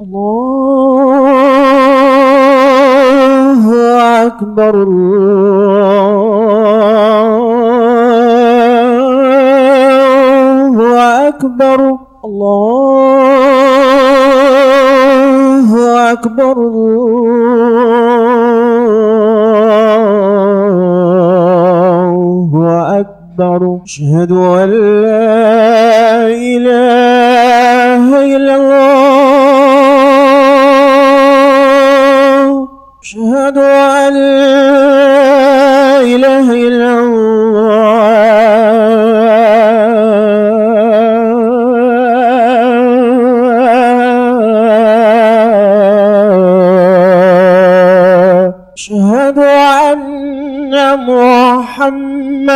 الله أكبر الله أكبر الله أكبر الله أكبر. أشهد أن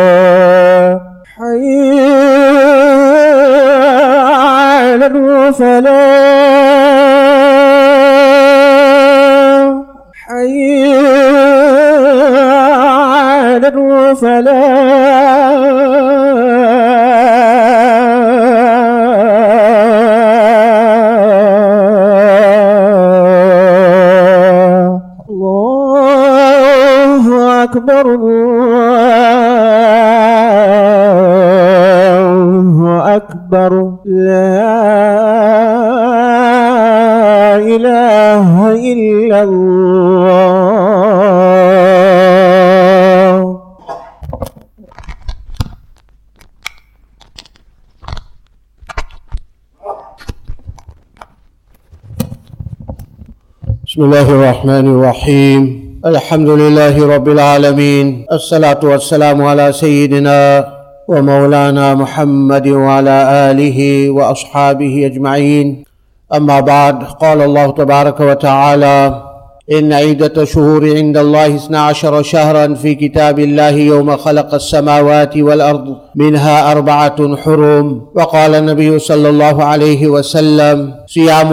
الصلاة. حي على أكبر الله أكبر. لا إله إلا الله. بسم الله الرحمن الرحيم. الحمد لله رب العالمين الصلاة والسلام على سيدنا ومولانا محمد وعلى آله وأصحابه أجمعين. أما بعد قال الله تبارك وتعالى إن عدة شهور عند الله اثنا عشر شهرا في كتاب الله يوم خلق السماوات والأرض منها أربعة حرم وقال النبي صلى الله عليه وسلم صيام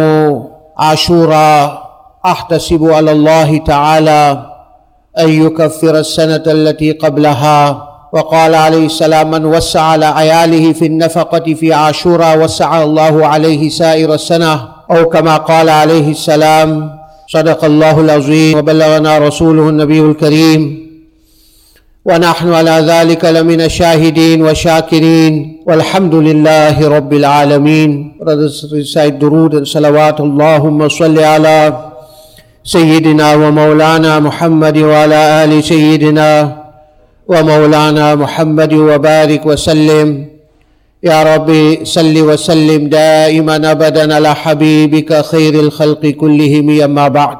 عاشوراء أحتسب على الله تعالى أن يكفر السنة التي قبلها. وقال عليه السلام من وسع على عياله في النفقة في عاشوراء وسع الله عليه سائر السنة. أو كما قال عليه السلام صدق الله العظيم وبلغنا رسوله النبي الكريم. ونحن على ذلك لمن الشاهدين والشاكرين. والحمد لله رب العالمين. Brothers recite درود and salawat اللهم صل على سيدنا ومولانا محمد وعلى آل سيدنا ومولانا محمد وبارك وسلم يا رب صل وسلم دائما ابدا على حبيبك خير الخلق كلهم أما بعد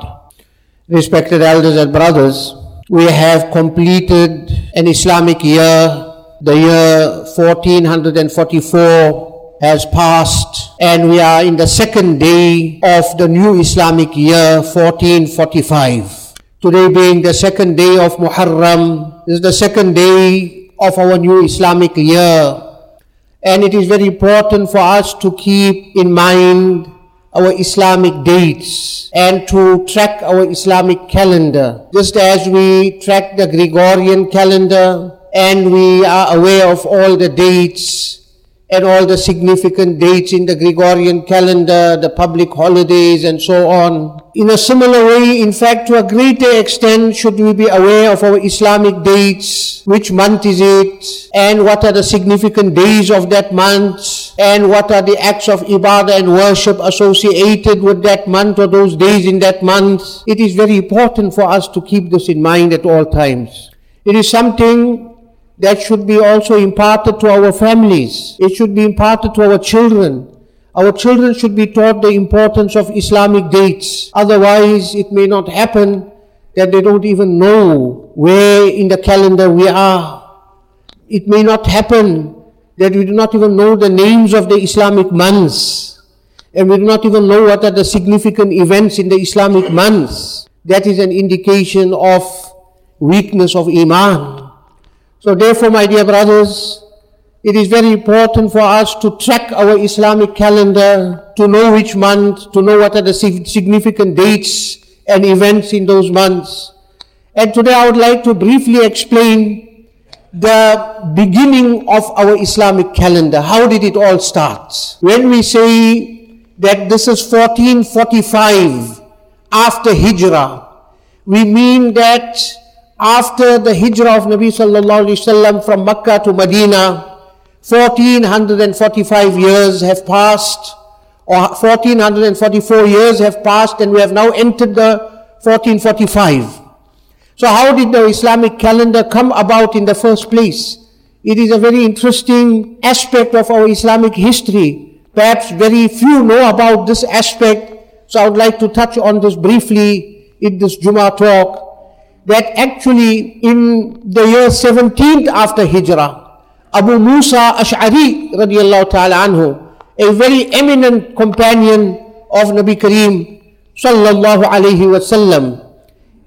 Respected elders and brothers, we have completed an Islamic year. The year 1444 has passed and we are in the second day of the new Islamic year 1445. Today being the second day of Muharram, is the second day of our new Islamic year. And it is very important for us to keep in mind our Islamic dates and to track our Islamic calendar. Just as we track the Gregorian calendar and we are aware of all the dates and all the significant dates in the Gregorian calendar, the public holidays and so on. In a similar way, in fact, to a greater extent, should we be aware of our Islamic dates, which month is it, and what are the significant days of that month, and what are the acts of ibadah and worship associated with that month or those days in that month. It is very important for us to keep this in mind at all times. It is something that should be also imparted to our families. It should be imparted to our children. Our children should be taught the importance of Islamic dates. Otherwise, it may not happen that they don't even know where in the calendar we are. It may not happen that we do not even know the names of the Islamic months. And we do not even know what are the significant events in the Islamic months. That is an indication of weakness of Iman. So therefore, my dear brothers, it is very important for us to track our Islamic calendar, to know which month, to know what are the significant dates and events in those months. And today I would like to briefly explain the beginning of our Islamic calendar. How did it all start? When we say that this is 1445 after Hijrah, we mean that after the Hijrah of Nabi sallallahu wasallam from Mecca to Medina, 1445 years have passed, or 1444 years have passed, and we have now entered the 1445. So, how did the Islamic calendar come about in the first place? It is a very interesting aspect of our Islamic history. Perhaps very few know about this aspect, so I would like to touch on this briefly in this Juma talk. That actually, in the year 17th after Hijrah, Abu Musa Ash'ari radiallahu ta'ala anhu, a very eminent companion of Nabi Kareem sallallahu alayhi wasallam.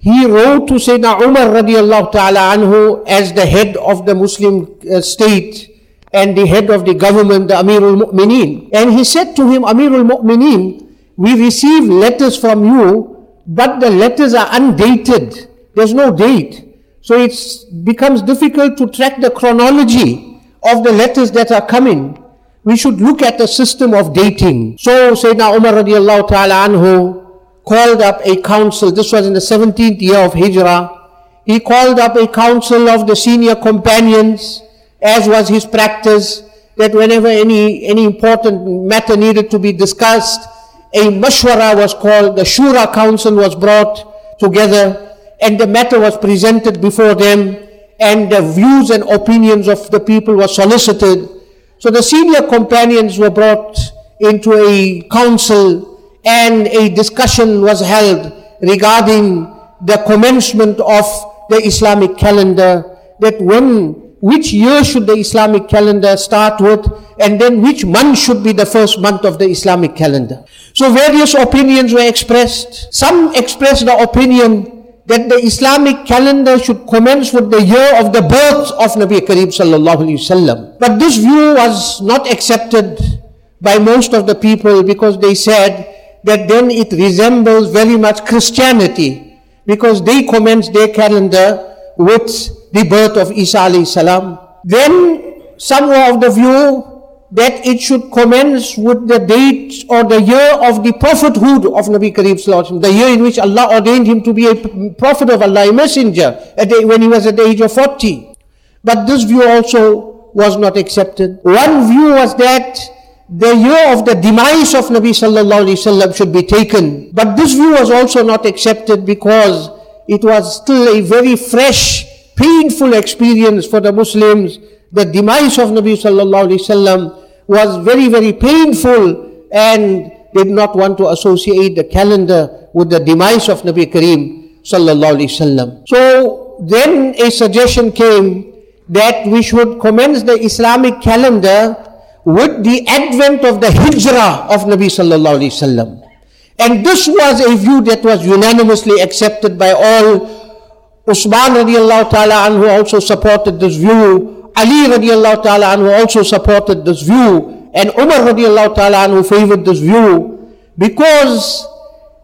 He wrote to Sayyidina Umar radiallahu ta'ala anhu as the head of the Muslim uh, state and the head of the government, the Amirul Mu'mineen. And he said to him, Amirul Mu'mineen, we receive letters from you, but the letters are undated. There's no date. So it becomes difficult to track the chronology of the letters that are coming, we should look at the system of dating. So Sayyidina Umar radiallahu ta'ala anhu called up a council. This was in the 17th year of Hijrah. He called up a council of the senior companions, as was his practice, that whenever any, any important matter needed to be discussed, a mashwara was called, the shura council was brought together, and the matter was presented before them and the views and opinions of the people were solicited. So the senior companions were brought into a council and a discussion was held regarding the commencement of the Islamic calendar, that when, which year should the Islamic calendar start with, and then which month should be the first month of the Islamic calendar. So various opinions were expressed. Some expressed the opinion that the Islamic calendar should commence with the year of the birth of Nabi Kareem sallallahu alaihi wasallam. But this view was not accepted by most of the people because they said that then it resembles very much Christianity because they commence their calendar with the birth of Isa alayhi salam. Then some of the view that it should commence with the date or the year of the prophethood of Nabi Kareem the year in which Allah ordained him to be a prophet of Allah, a messenger, the, when he was at the age of 40. But this view also was not accepted. One view was that the year of the demise of Nabi Sallallahu Alaihi Wasallam should be taken. But this view was also not accepted because it was still a very fresh, painful experience for the Muslims. The demise of Nabi Sallallahu Alaihi Wasallam was very, very painful and did not want to associate the calendar with the demise of Nabi Kareem sallallahu alaihi wasallam. So then a suggestion came that we should commence the Islamic calendar with the advent of the hijrah of Nabi sallallahu alaihi wasallam. And this was a view that was unanimously accepted by all. Usman radiallahu ta'ala anhu also supported this view. Ali radiallahu ta'ala anhu also supported this view and Umar radiallahu ta'ala anhu favored this view because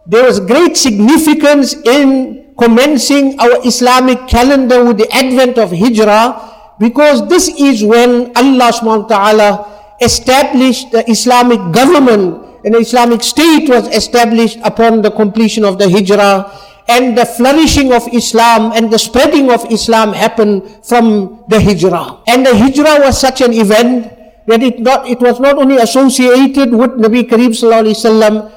there was great significance in commencing our Islamic calendar with the advent of Hijrah because this is when Allah subhanahu wa ta'ala established the Islamic government and the Islamic state was established upon the completion of the Hijrah and the flourishing of Islam and the spreading of Islam happened from the hijrah. And the hijrah was such an event that it, not, it was not only associated with Nabi Kareem Sallallahu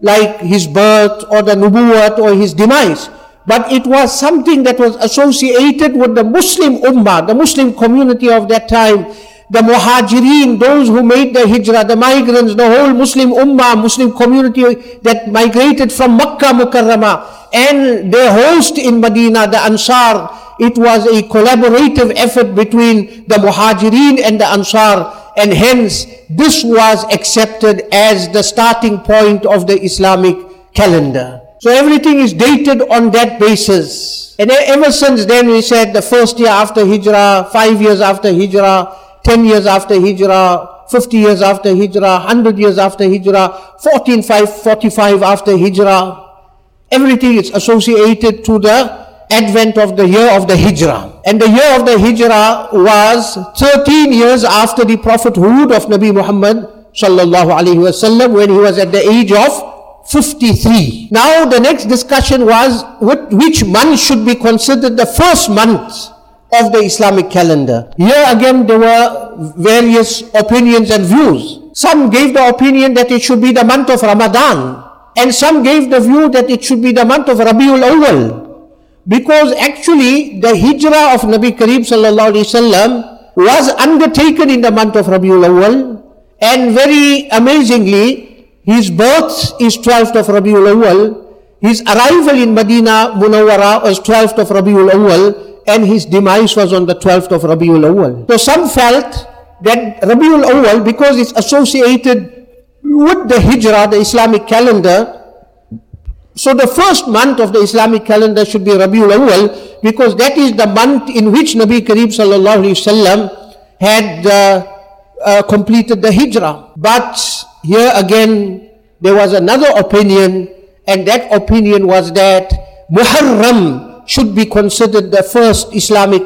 like his birth or the nubuwwat or his demise, but it was something that was associated with the Muslim ummah, the Muslim community of that time, the muhajirin, those who made the hijrah, the migrants, the whole Muslim ummah, Muslim community that migrated from Makkah Mukarramah and their host in Medina, the Ansar, it was a collaborative effort between the muhajirin and the Ansar and hence this was accepted as the starting point of the Islamic calendar. So everything is dated on that basis. And ever since then we said the first year after Hijrah, five years after Hijrah, 10 years after Hijrah, 50 years after Hijrah, 100 years after Hijrah, 1445 after Hijrah. Everything is associated to the advent of the year of the Hijrah. And the year of the Hijrah was 13 years after the prophethood of Nabi Muhammad sallallahu alaihi wasallam when he was at the age of 53. Now the next discussion was which month should be considered the first month of the Islamic calendar. Here again there were various opinions and views. Some gave the opinion that it should be the month of Ramadan and some gave the view that it should be the month of Rabiul Awal because actually the hijrah of Nabi Kareem sallallahu alaihi wasallam was undertaken in the month of Rabiul Awal and very amazingly his birth is 12th of Rabiul Awal his arrival in Medina Munawwara was 12th of Rabiul Awwal and his demise was on the 12th of Rabiul Awal. So some felt that Rabiul Awal, because it's associated with the Hijrah, the Islamic calendar, so the first month of the Islamic calendar should be Rabiul Awal because that is the month in which Nabi Kareem sallallahu alaihi wasallam had uh, uh, completed the Hijrah. But here again, there was another opinion and that opinion was that Muharram should be considered the first Islamic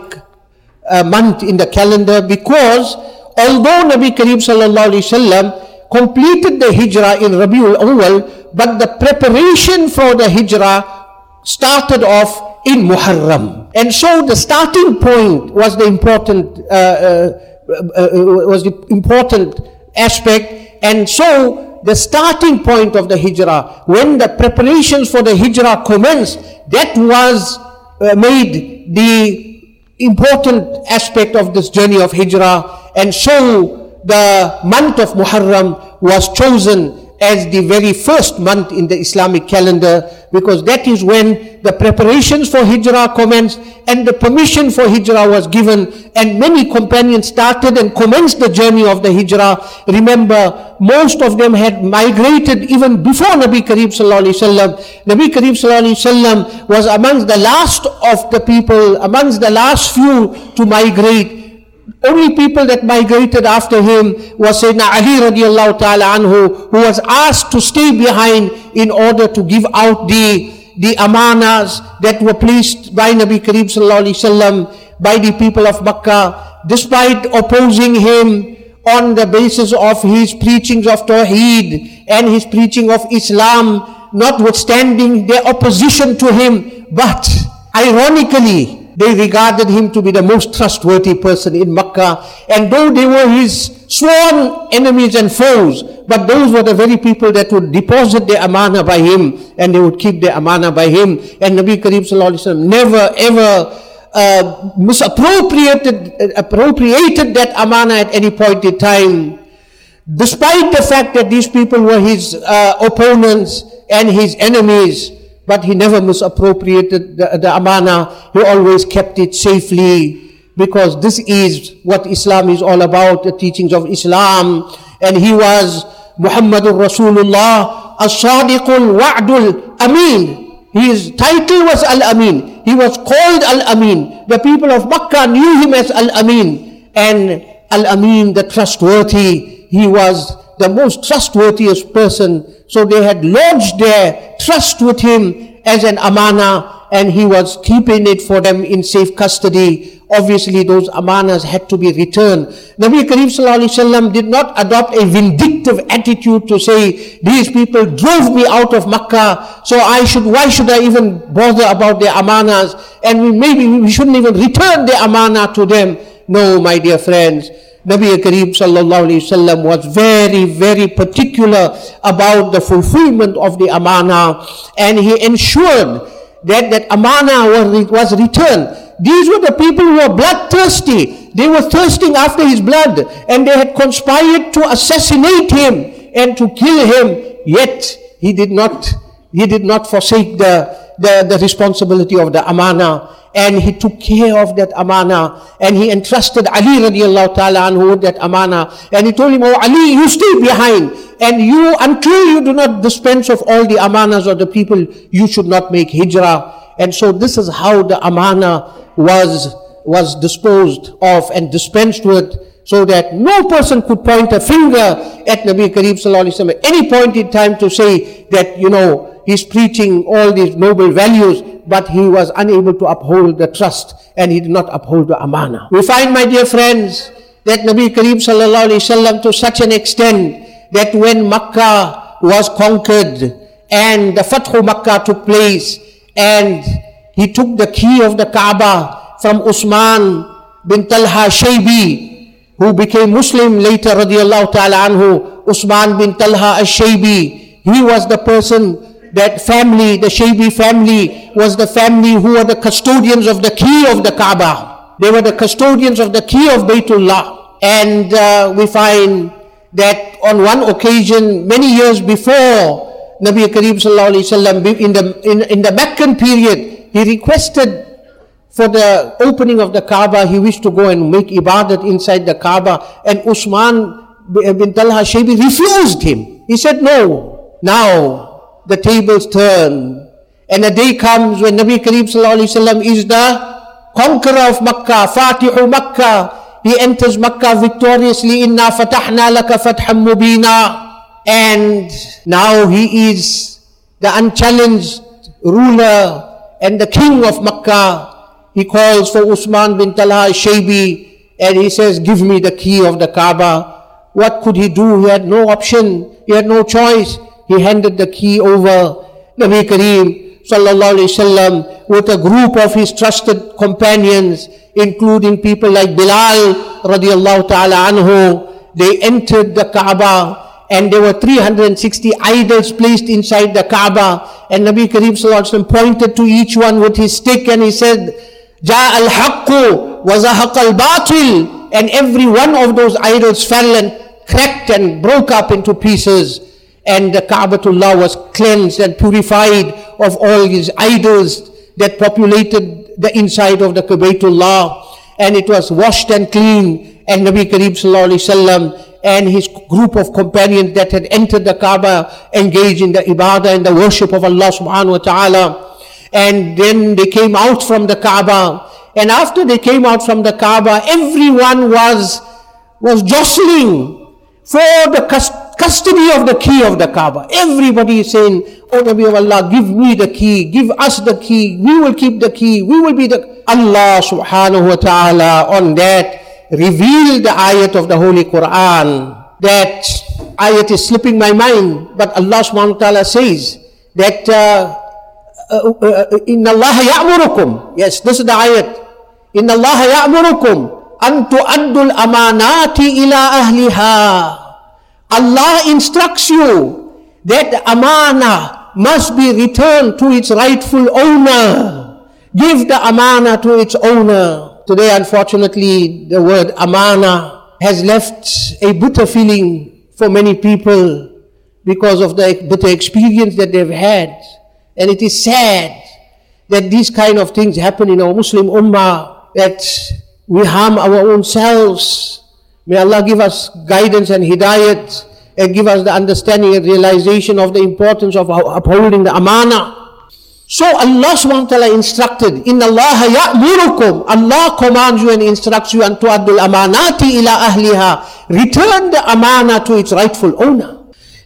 uh, month in the calendar because although Nabi wasallam completed the hijrah in Rabiul Awwal, but the preparation for the hijrah started off in Muharram. And so the starting point was the important, uh, uh, uh, uh was the important aspect. And so the starting point of the hijrah, when the preparations for the hijrah commenced, that was uh, made the important aspect of this journey of Hijrah and so the month of Muharram was chosen as the very first month in the Islamic calendar because that is when the preparations for Hijrah commenced and the permission for Hijrah was given and many companions started and commenced the journey of the Hijrah. Remember, most of them had migrated even before Nabi Kareem Sallallahu Alaihi Wasallam. Nabi Kareem Sallallahu Alaihi Wasallam was amongst the last of the people, amongst the last few to migrate only people that migrated after him was Sayyidina Ali radiallahu ta'ala anhu, who was asked to stay behind in order to give out the, the amanas that were placed by Nabi Kareem sallallahu alayhi wasallam by the people of Makkah, despite opposing him on the basis of his preachings of Tawheed and his preaching of Islam, notwithstanding their opposition to him, but ironically, they regarded him to be the most trustworthy person in Makkah. And though they were his sworn enemies and foes, but those were the very people that would deposit their amana by him and they would keep their amana by him. And Nabi Sallallahu never ever uh, misappropriated uh, appropriated that amana at any point in time. Despite the fact that these people were his uh, opponents and his enemies, but he never misappropriated the, the amana. He always kept it safely because this is what Islam is all about, the teachings of Islam. And he was Muhammadur Rasulullah, as-sadiqul wa'dul amin. His title was Al-Amin. He was called Al-Amin. The people of Makkah knew him as Al-Amin. And Al-Amin, the trustworthy, he was the most trustworthiest person. So they had lodged their trust with him as an amana and he was keeping it for them in safe custody. Obviously those amanas had to be returned. Nabi Kareem Sallallahu did not adopt a vindictive attitude to say, these people drove me out of Makkah, so I should, why should I even bother about their amanas? And we, maybe we shouldn't even return the amana to them. No, my dear friends. Nabi Kareem sallallahu alayhi wasallam was very, very particular about the fulfillment of the amana and he ensured that that amana was, was returned. These were the people who were bloodthirsty. They were thirsting after his blood and they had conspired to assassinate him and to kill him. Yet he did not, he did not forsake the, the, the responsibility of the amana. And he took care of that amana. And he entrusted Ali radiallahu ta'ala anhu with that amana. And he told him, Oh Ali, you stay behind. And you, until you do not dispense of all the amanas of the people, you should not make hijrah. And so this is how the amana was, was disposed of and dispensed with so that no person could point a finger at Nabi Kareem Sallallahu Wasallam at any point in time to say that, you know, he's preaching all these noble values, but he was unable to uphold the trust and he did not uphold the amana. We find, my dear friends, that Nabi Kareem Sallallahu Alaihi Wasallam to such an extent that when Makkah was conquered and the Fathu Makkah took place and he took the key of the Kaaba from Usman bin Talha Shaybi who became Muslim later radiallahu ta'ala anhu Usman bin Talha al-Shaybi he was the person that family the Shaybi family was the family who were the custodians of the key of the Kaaba. They were the custodians of the key of Baytullah and uh, we find that on one occasion, many years before Nabi Kareem Sallallahu in the, in, in the Meccan period, he requested for the opening of the Kaaba, he wished to go and make ibadat inside the Kaaba, and Usman bin Talha Shaybi refused him. He said, No, now the tables turn, and a day comes when Nabi Kareem Sallallahu is the conqueror of Makkah, Fatihu Makkah, he enters Makkah victoriously. Inna fatahna laka fatham mubina. And now he is the unchallenged ruler and the king of Makkah. He calls for Usman bin Talha Shaybi and he says, give me the key of the Kaaba. What could he do? He had no option. He had no choice. He handed the key over. Nabi Kareem sallallahu alaihi wasallam with a group of his trusted companions, including people like Bilal radiallahu ta'ala anhu. They entered the Kaaba and there were 360 idols placed inside the Kaaba. And Nabi Kareem sallallahu alayhi wasallam pointed to each one with his stick and he said, Ja al-haqqu wa zahaq al-batil. And every one of those idols fell and cracked and broke up into pieces and the Ka'batullah was cleansed and purified of all his idols that populated the inside of the Ka'batullah. And it was washed and clean. And Nabi Kareem Sallallahu and his group of companions that had entered the Kaaba engaged in the ibadah and the worship of Allah subhanahu wa ta'ala. And then they came out from the Kaaba. And after they came out from the Kaaba everyone was was jostling for the custody of the key of the Kaaba. Everybody is saying, Oh Nabi of Allah, give me the key, give us the key, we will keep the key, we will be the. Allah subhanahu wa ta'ala on that revealed the ayat of the Holy Quran. That ayat is slipping my mind, but Allah subhanahu wa ta'ala says that uh, uh, uh, in Allah ya'murukum. Yes, this is the ayat. In Allah ya'murukum an tu'addul amanati ila ahliha. Allah instructs you that the amana must be returned to its rightful owner. Give the amana to its owner. Today, unfortunately, the word amana has left a bitter feeling for many people because of the bitter experience that they've had. And it is sad that these kind of things happen in our Muslim ummah, that we harm our own selves May Allah give us guidance and hidayat and give us the understanding and realization of the importance of upholding the amana. So Allah subhanahu wa ta'ala instructed, In Allah ya'murukum, Allah commands you and instructs you, and tu'addul amanati ila ahliha. Return the amana to its rightful owner.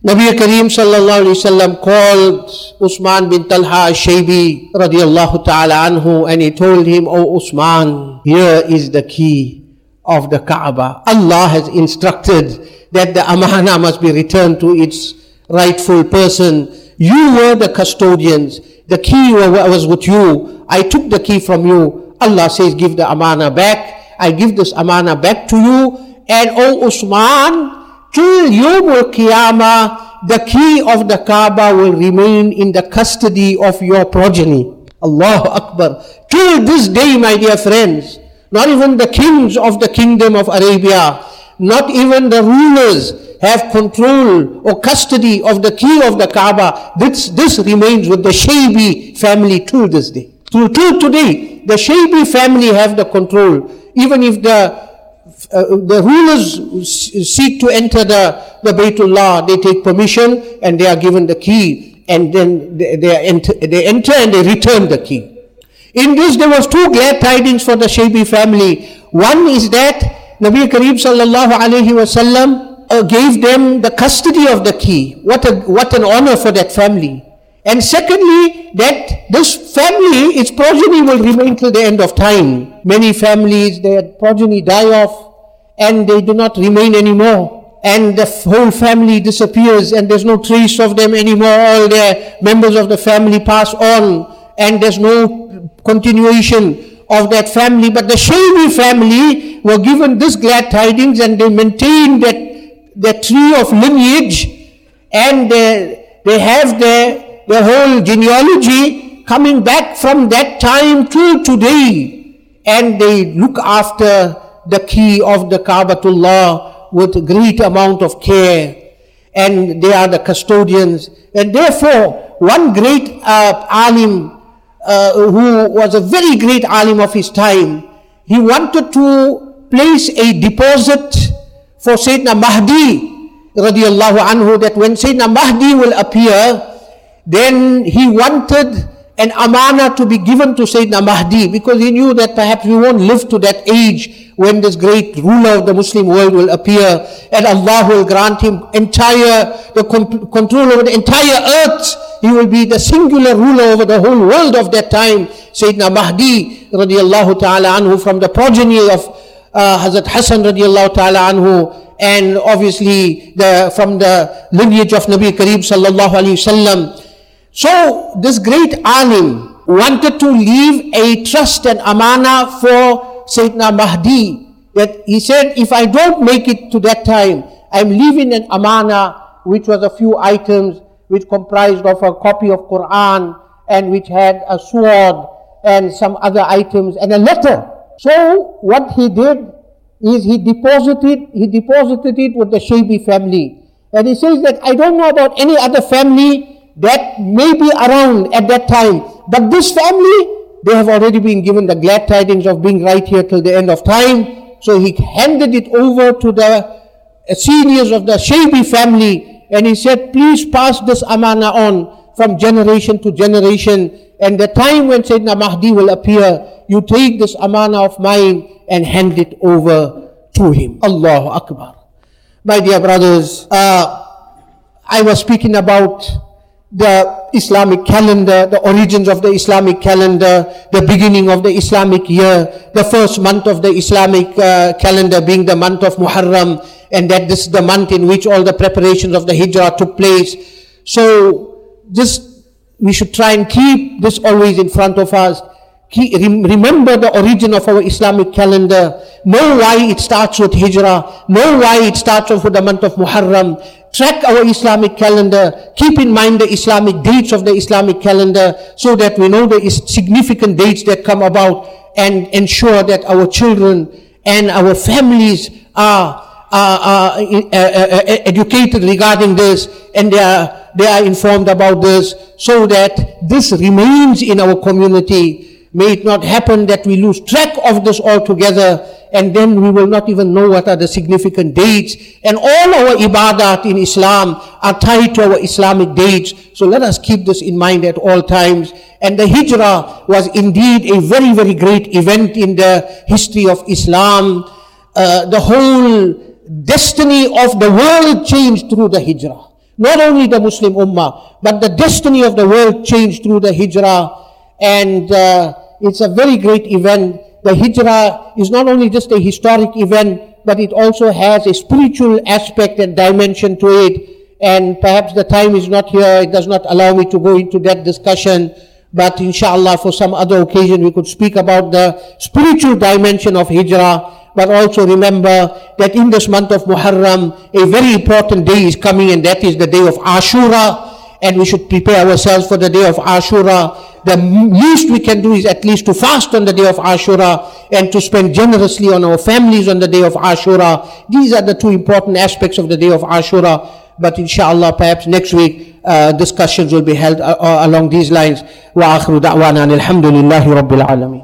Nabi Kareem sallallahu alayhi wasallam called Usman bin Talha al-Shaybi radiallahu ta'ala anhu and he told him, Oh Usman, here is the key of the Kaaba. Allah has instructed that the amana must be returned to its rightful person. You were the custodians. The key was with you. I took the key from you. Allah says, give the amana back. I give this amana back to you. And O Usman, till Yawm Qiyamah, the key of the Kaaba will remain in the custody of your progeny. Allahu Akbar. Till this day, my dear friends, Not even the kings of the kingdom of Arabia, not even the rulers have control or custody of the key of the Kaaba. This, this remains with the Shaybi family till this day. Till, till today, the Shaybi family have the control. Even if the uh, the rulers seek to enter the, the Baytullah, they take permission and they are given the key and then they, they, enter, they enter and they return the key. In this, there was two glad tidings for the Shaybi family. One is that Nabi Kareem sallallahu alayhi wasallam uh, gave them the custody of the key. What, a, what an honor for that family. And secondly, that this family, its progeny will remain till the end of time. Many families, their progeny die off and they do not remain anymore. And the whole family disappears and there's no trace of them anymore. All their members of the family pass on and there's no continuation of that family. But the Shaybi family were given this glad tidings and they maintained that, that tree of lineage and they, they have their, their whole genealogy coming back from that time to today. And they look after the key of the Kaabatullah with great amount of care and they are the custodians and therefore one great uh, alim uh, who was a very great alim of his time. He wanted to place a deposit for Sayyidina Mahdi radiallahu anhu that when Sayyidina Mahdi will appear then he wanted an amana to be given to Sayyidina Mahdi because he knew that perhaps we won't live to that age when this great ruler of the Muslim world will appear and Allah will grant him entire the control over the entire earth. He will be the singular ruler over the whole world of that time. Sayyidina Mahdi radiallahu ta'ala anhu from the progeny of uh, Hazrat Hassan radiallahu ta'ala anhu and obviously the, from the lineage of Nabi Kareem sallallahu alayhi wasallam. So this great alim wanted to leave a trust and amana for Sayyidina Mahdi that he said, if I don't make it to that time, I'm leaving an amana, which was a few items, which comprised of a copy of Quran, and which had a sword, and some other items, and a letter. So what he did is he deposited, he deposited it with the Shaybi family. And he says that I don't know about any other family that may be around at that time, but this family they have already been given the glad tidings of being right here till the end of time. So he handed it over to the seniors of the Shaybi family and he said, please pass this amana on from generation to generation. And the time when Sayyidina Mahdi will appear, you take this amana of mine and hand it over to him. Allahu Akbar. My dear brothers, uh, I was speaking about the Islamic calendar, the origins of the Islamic calendar, the beginning of the Islamic year, the first month of the Islamic uh, calendar being the month of Muharram, and that this is the month in which all the preparations of the Hijrah took place. So, just we should try and keep this always in front of us. Remember the origin of our Islamic calendar, know why it starts with Hijrah, know why it starts off with the month of Muharram, track our Islamic calendar, keep in mind the Islamic dates of the Islamic calendar so that we know the significant dates that come about and ensure that our children and our families are, are, are uh, uh, uh, educated regarding this and they are, they are informed about this so that this remains in our community. May it not happen that we lose track of this altogether and then we will not even know what are the significant dates. And all our ibadat in Islam are tied to our Islamic dates. So let us keep this in mind at all times. And the hijrah was indeed a very, very great event in the history of Islam. Uh, the whole destiny of the world changed through the hijrah. Not only the Muslim ummah, but the destiny of the world changed through the hijrah. And uh, it's a very great event. The hijrah is not only just a historic event, but it also has a spiritual aspect and dimension to it. And perhaps the time is not here, it does not allow me to go into that discussion. But inshallah, for some other occasion, we could speak about the spiritual dimension of hijrah. But also remember that in this month of Muharram, a very important day is coming, and that is the day of Ashura and we should prepare ourselves for the day of Ashura. The least we can do is at least to fast on the day of Ashura and to spend generously on our families on the day of Ashura. These are the two important aspects of the day of Ashura. But inshallah, perhaps next week, uh, discussions will be held uh, uh, along these lines. وآخر دعوانا أن الحمد لله رب العالمين.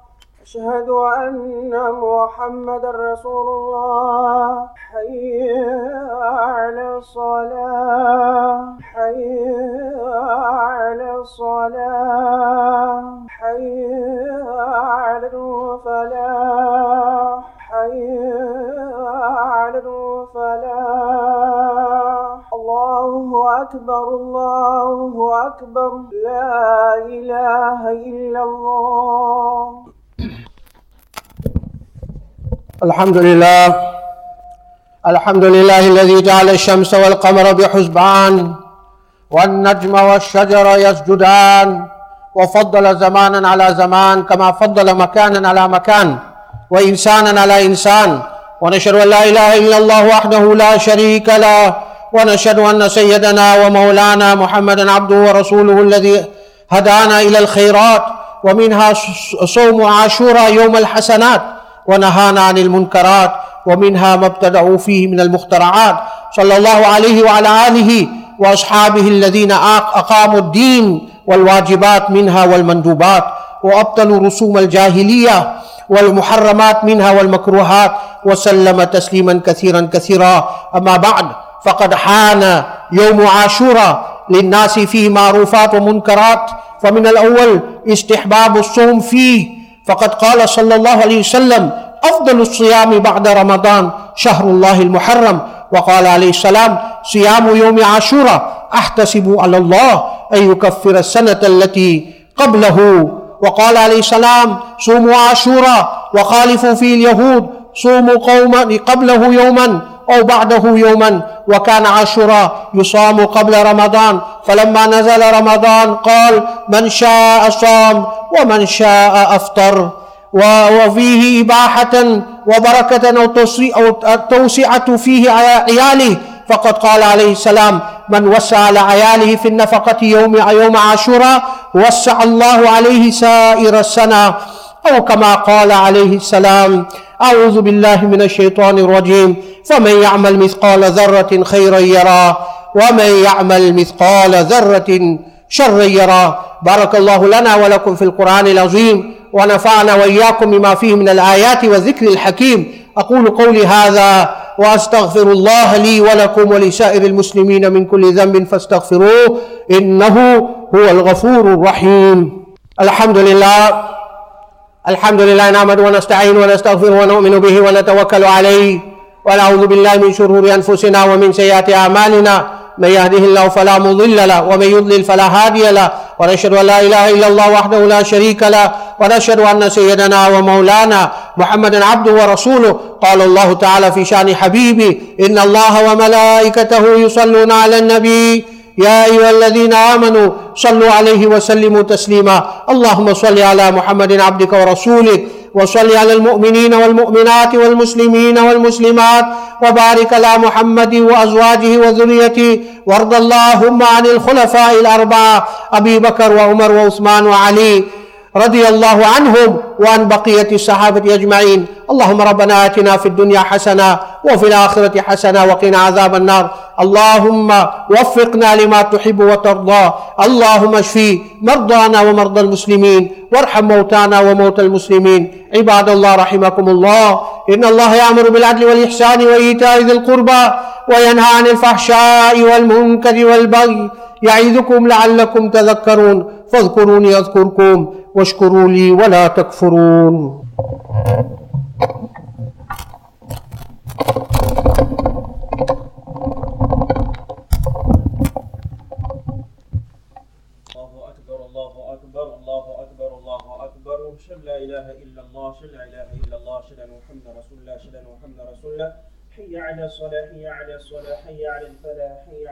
أشهد أن محمدا رسول الله. حي على الصلاة. حي على الصلاة. حي على الفلاح حي على الفلاح الله أكبر الله أكبر. لا إله إلا الله. الحمد لله الحمد لله الذي جعل الشمس والقمر بحسبان والنجم والشجر يسجدان وفضل زمانا على زمان كما فضل مكانا على مكان وانسانا على إنسان. ونشهد أن لا إله إلا الله وحده لا شريك له ونشهد أن سيدنا ومولانا محمدا عبده ورسوله الذي هدانا إلى الخيرات. ومنها صوم عاشوراء يوم الحسنات. ونهانا عن المنكرات ومنها ما ابتدعوا فيه من المخترعات. صلى الله عليه وعلى آله وأصحابه الذين أقاموا الدين والواجبات منها والمندوبات وأبطلوا رسوم الجاهلية والمحرمات منها والمكروهات وسلم تسليما كثيرا كثيرا. أما بعد فقد حان يوم عاشوراء للناس فيه معروفات ومنكرات فمن الأول استحباب الصوم فيه فقد قال صلى الله عليه وسلم أفضل الصيام بعد رمضان شهر الله المحرم. وقال عليه السلام صيام يوم عاشوراء أحتسب على الله أن يكفر السنة التي قبله. وقال عليه السلام صوموا عاشوراء وخالفوا فيه اليهود صوموا قوما قبله يوما أو بعده يوما. وكان عاشوراء يصام قبل رمضان فلما نزل رمضان قال من شاء صام ومن شاء أفطر. وفيه إباحة وبركة أو توسعة فيه على عياله. فقد قال عليه السلام من وسع على عياله في النفقة يوم يوم عاشوراء وسع الله عليه سائر السنة. أو كما قال عليه السلام أعوذ بالله من الشيطان الرجيم فمن يعمل مثقال ذرة خيرا يرى ومن يعمل مثقال ذرة شرا يرى. بارك الله لنا ولكم في القرآن العظيم ونفعنا وإياكم بما فيه من الآيات والذكر الحكيم. أقول قولي هذا وأستغفر الله لي ولكم ولسائر المسلمين من كل ذنب فاستغفروه إنه هو الغفور الرحيم. الحمد لله الحمد لله نعمد ونستعين ونستغفر ونؤمن به ونتوكل عليه. ونعوذ بالله من شرور أنفسنا ومن سيئات أعمالنا. من يهده الله فلا مضل له ومن يضلل فلا هادي له ونشهد أن لا إله إلا الله وحده لا شريك له ونشهد أن سيدنا ومولانا محمدا عبده ورسوله. قال الله تعالى في شأن حبيبي إن الله وملائكته يصلون على النبي. يا أيها الذين آمنوا صلوا عليه وسلموا تسليما. اللهم صل على محمد عبدك ورسولك. وصل على المؤمنين والمؤمنات والمسلمين والمسلمات وبارك على محمد وأزواجه وذريته وارض اللهم عن الخلفاء الأربعة أبي بكر وعمر وعثمان وعلي رضي الله عنهم وعن بقية الصحابة أجمعين. اللهم ربنا آتنا في الدنيا حسنة وفي الآخرة حسنة وقنا عذاب النار. اللهم وفقنا لما تحب وترضى. اللهم اشفي مرضانا ومرضى المسلمين. وارحم موتانا وموتى المسلمين. عباد الله رحمكم الله إن الله يأمر بالعدل والإحسان وإيتاء ذي القربى وينهى عن الفحشاء والمنكر والبغي. يعظكم لعلكم تذكرون. فاذكروني أذكركم واشكروا لي ولا تكفرون. حي على الصلاة حي على الصلاة حي على الفلاح حي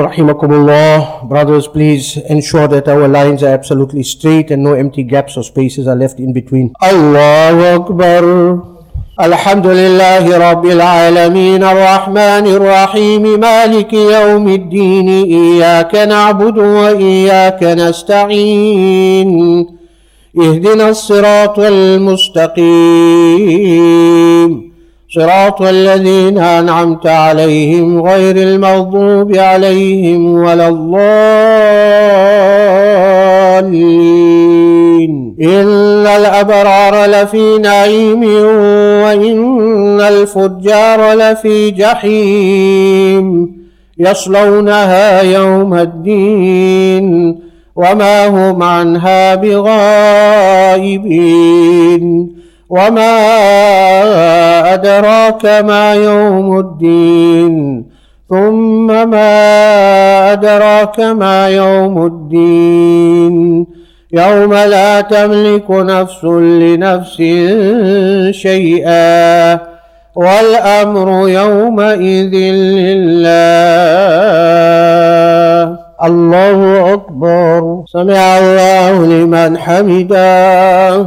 رحمكم الله. Brothers, please ensure that our lines are absolutely straight and no empty gaps or spaces are left in between. Allahu Akbar. الحمد لله رب العالمين الرحمن الرحيم مالك يوم الدين إياك نعبد وإياك نستعين اهدنا الصراط المستقيم صراط الذين أنعمت عليهم غير المغضوب عليهم ولا الضالين. إن الأبرار لفي نعيم وإن الفجار لفي جحيم. يصلونها يوم الدين وما هم عنها بغائبين. وما أدراك ما يوم الدين ثم ما أدراك ما يوم الدين يوم لا تملك نفس لنفس شيئا والأمر يومئذ لله الله أكبر سمع الله لمن حمده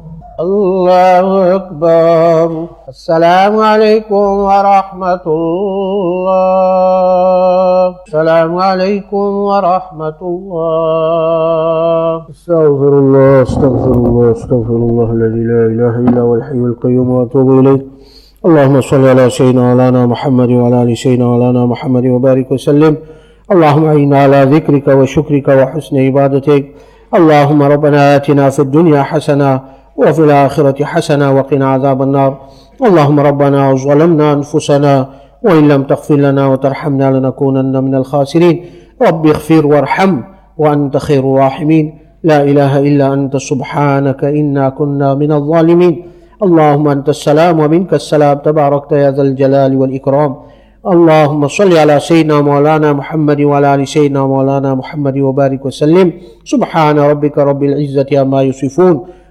الله أكبر. السلام عليكم ورحمة الله. السلام عليكم ورحمة الله. استغفر الله استغفر الله استغفر الله الذي لا إله إلا هو الحي القيوم وأتوب إليه. اللهم صل على سيدنا مولانا محمد وعلى آل سيدنا مولانا محمد وبارك وسلم. اللهم اعنا على ذكرك وشكرك وحسن عبادتك. اللهم ربنا آتنا في الدنيا حسنة وفي الآخرة حسنة وقنا عذاب النار. اللهم ربنا ظلمنا أنفسنا وإن لم تغفر لنا وترحمنا لنكونن من الخاسرين. رب اغفر وارحم وأنت خير الراحمين. لا إله إلا أنت سبحانك إنا كنا من الظالمين. اللهم أنت السلام ومنك السلام. تباركت يا ذا الجلال والإكرام. اللهم صل على سيدنا مولانا محمد وعلى آل سيدنا مولانا محمد وبارك وسلم. سبحان ربك رب العزة عما يصفون.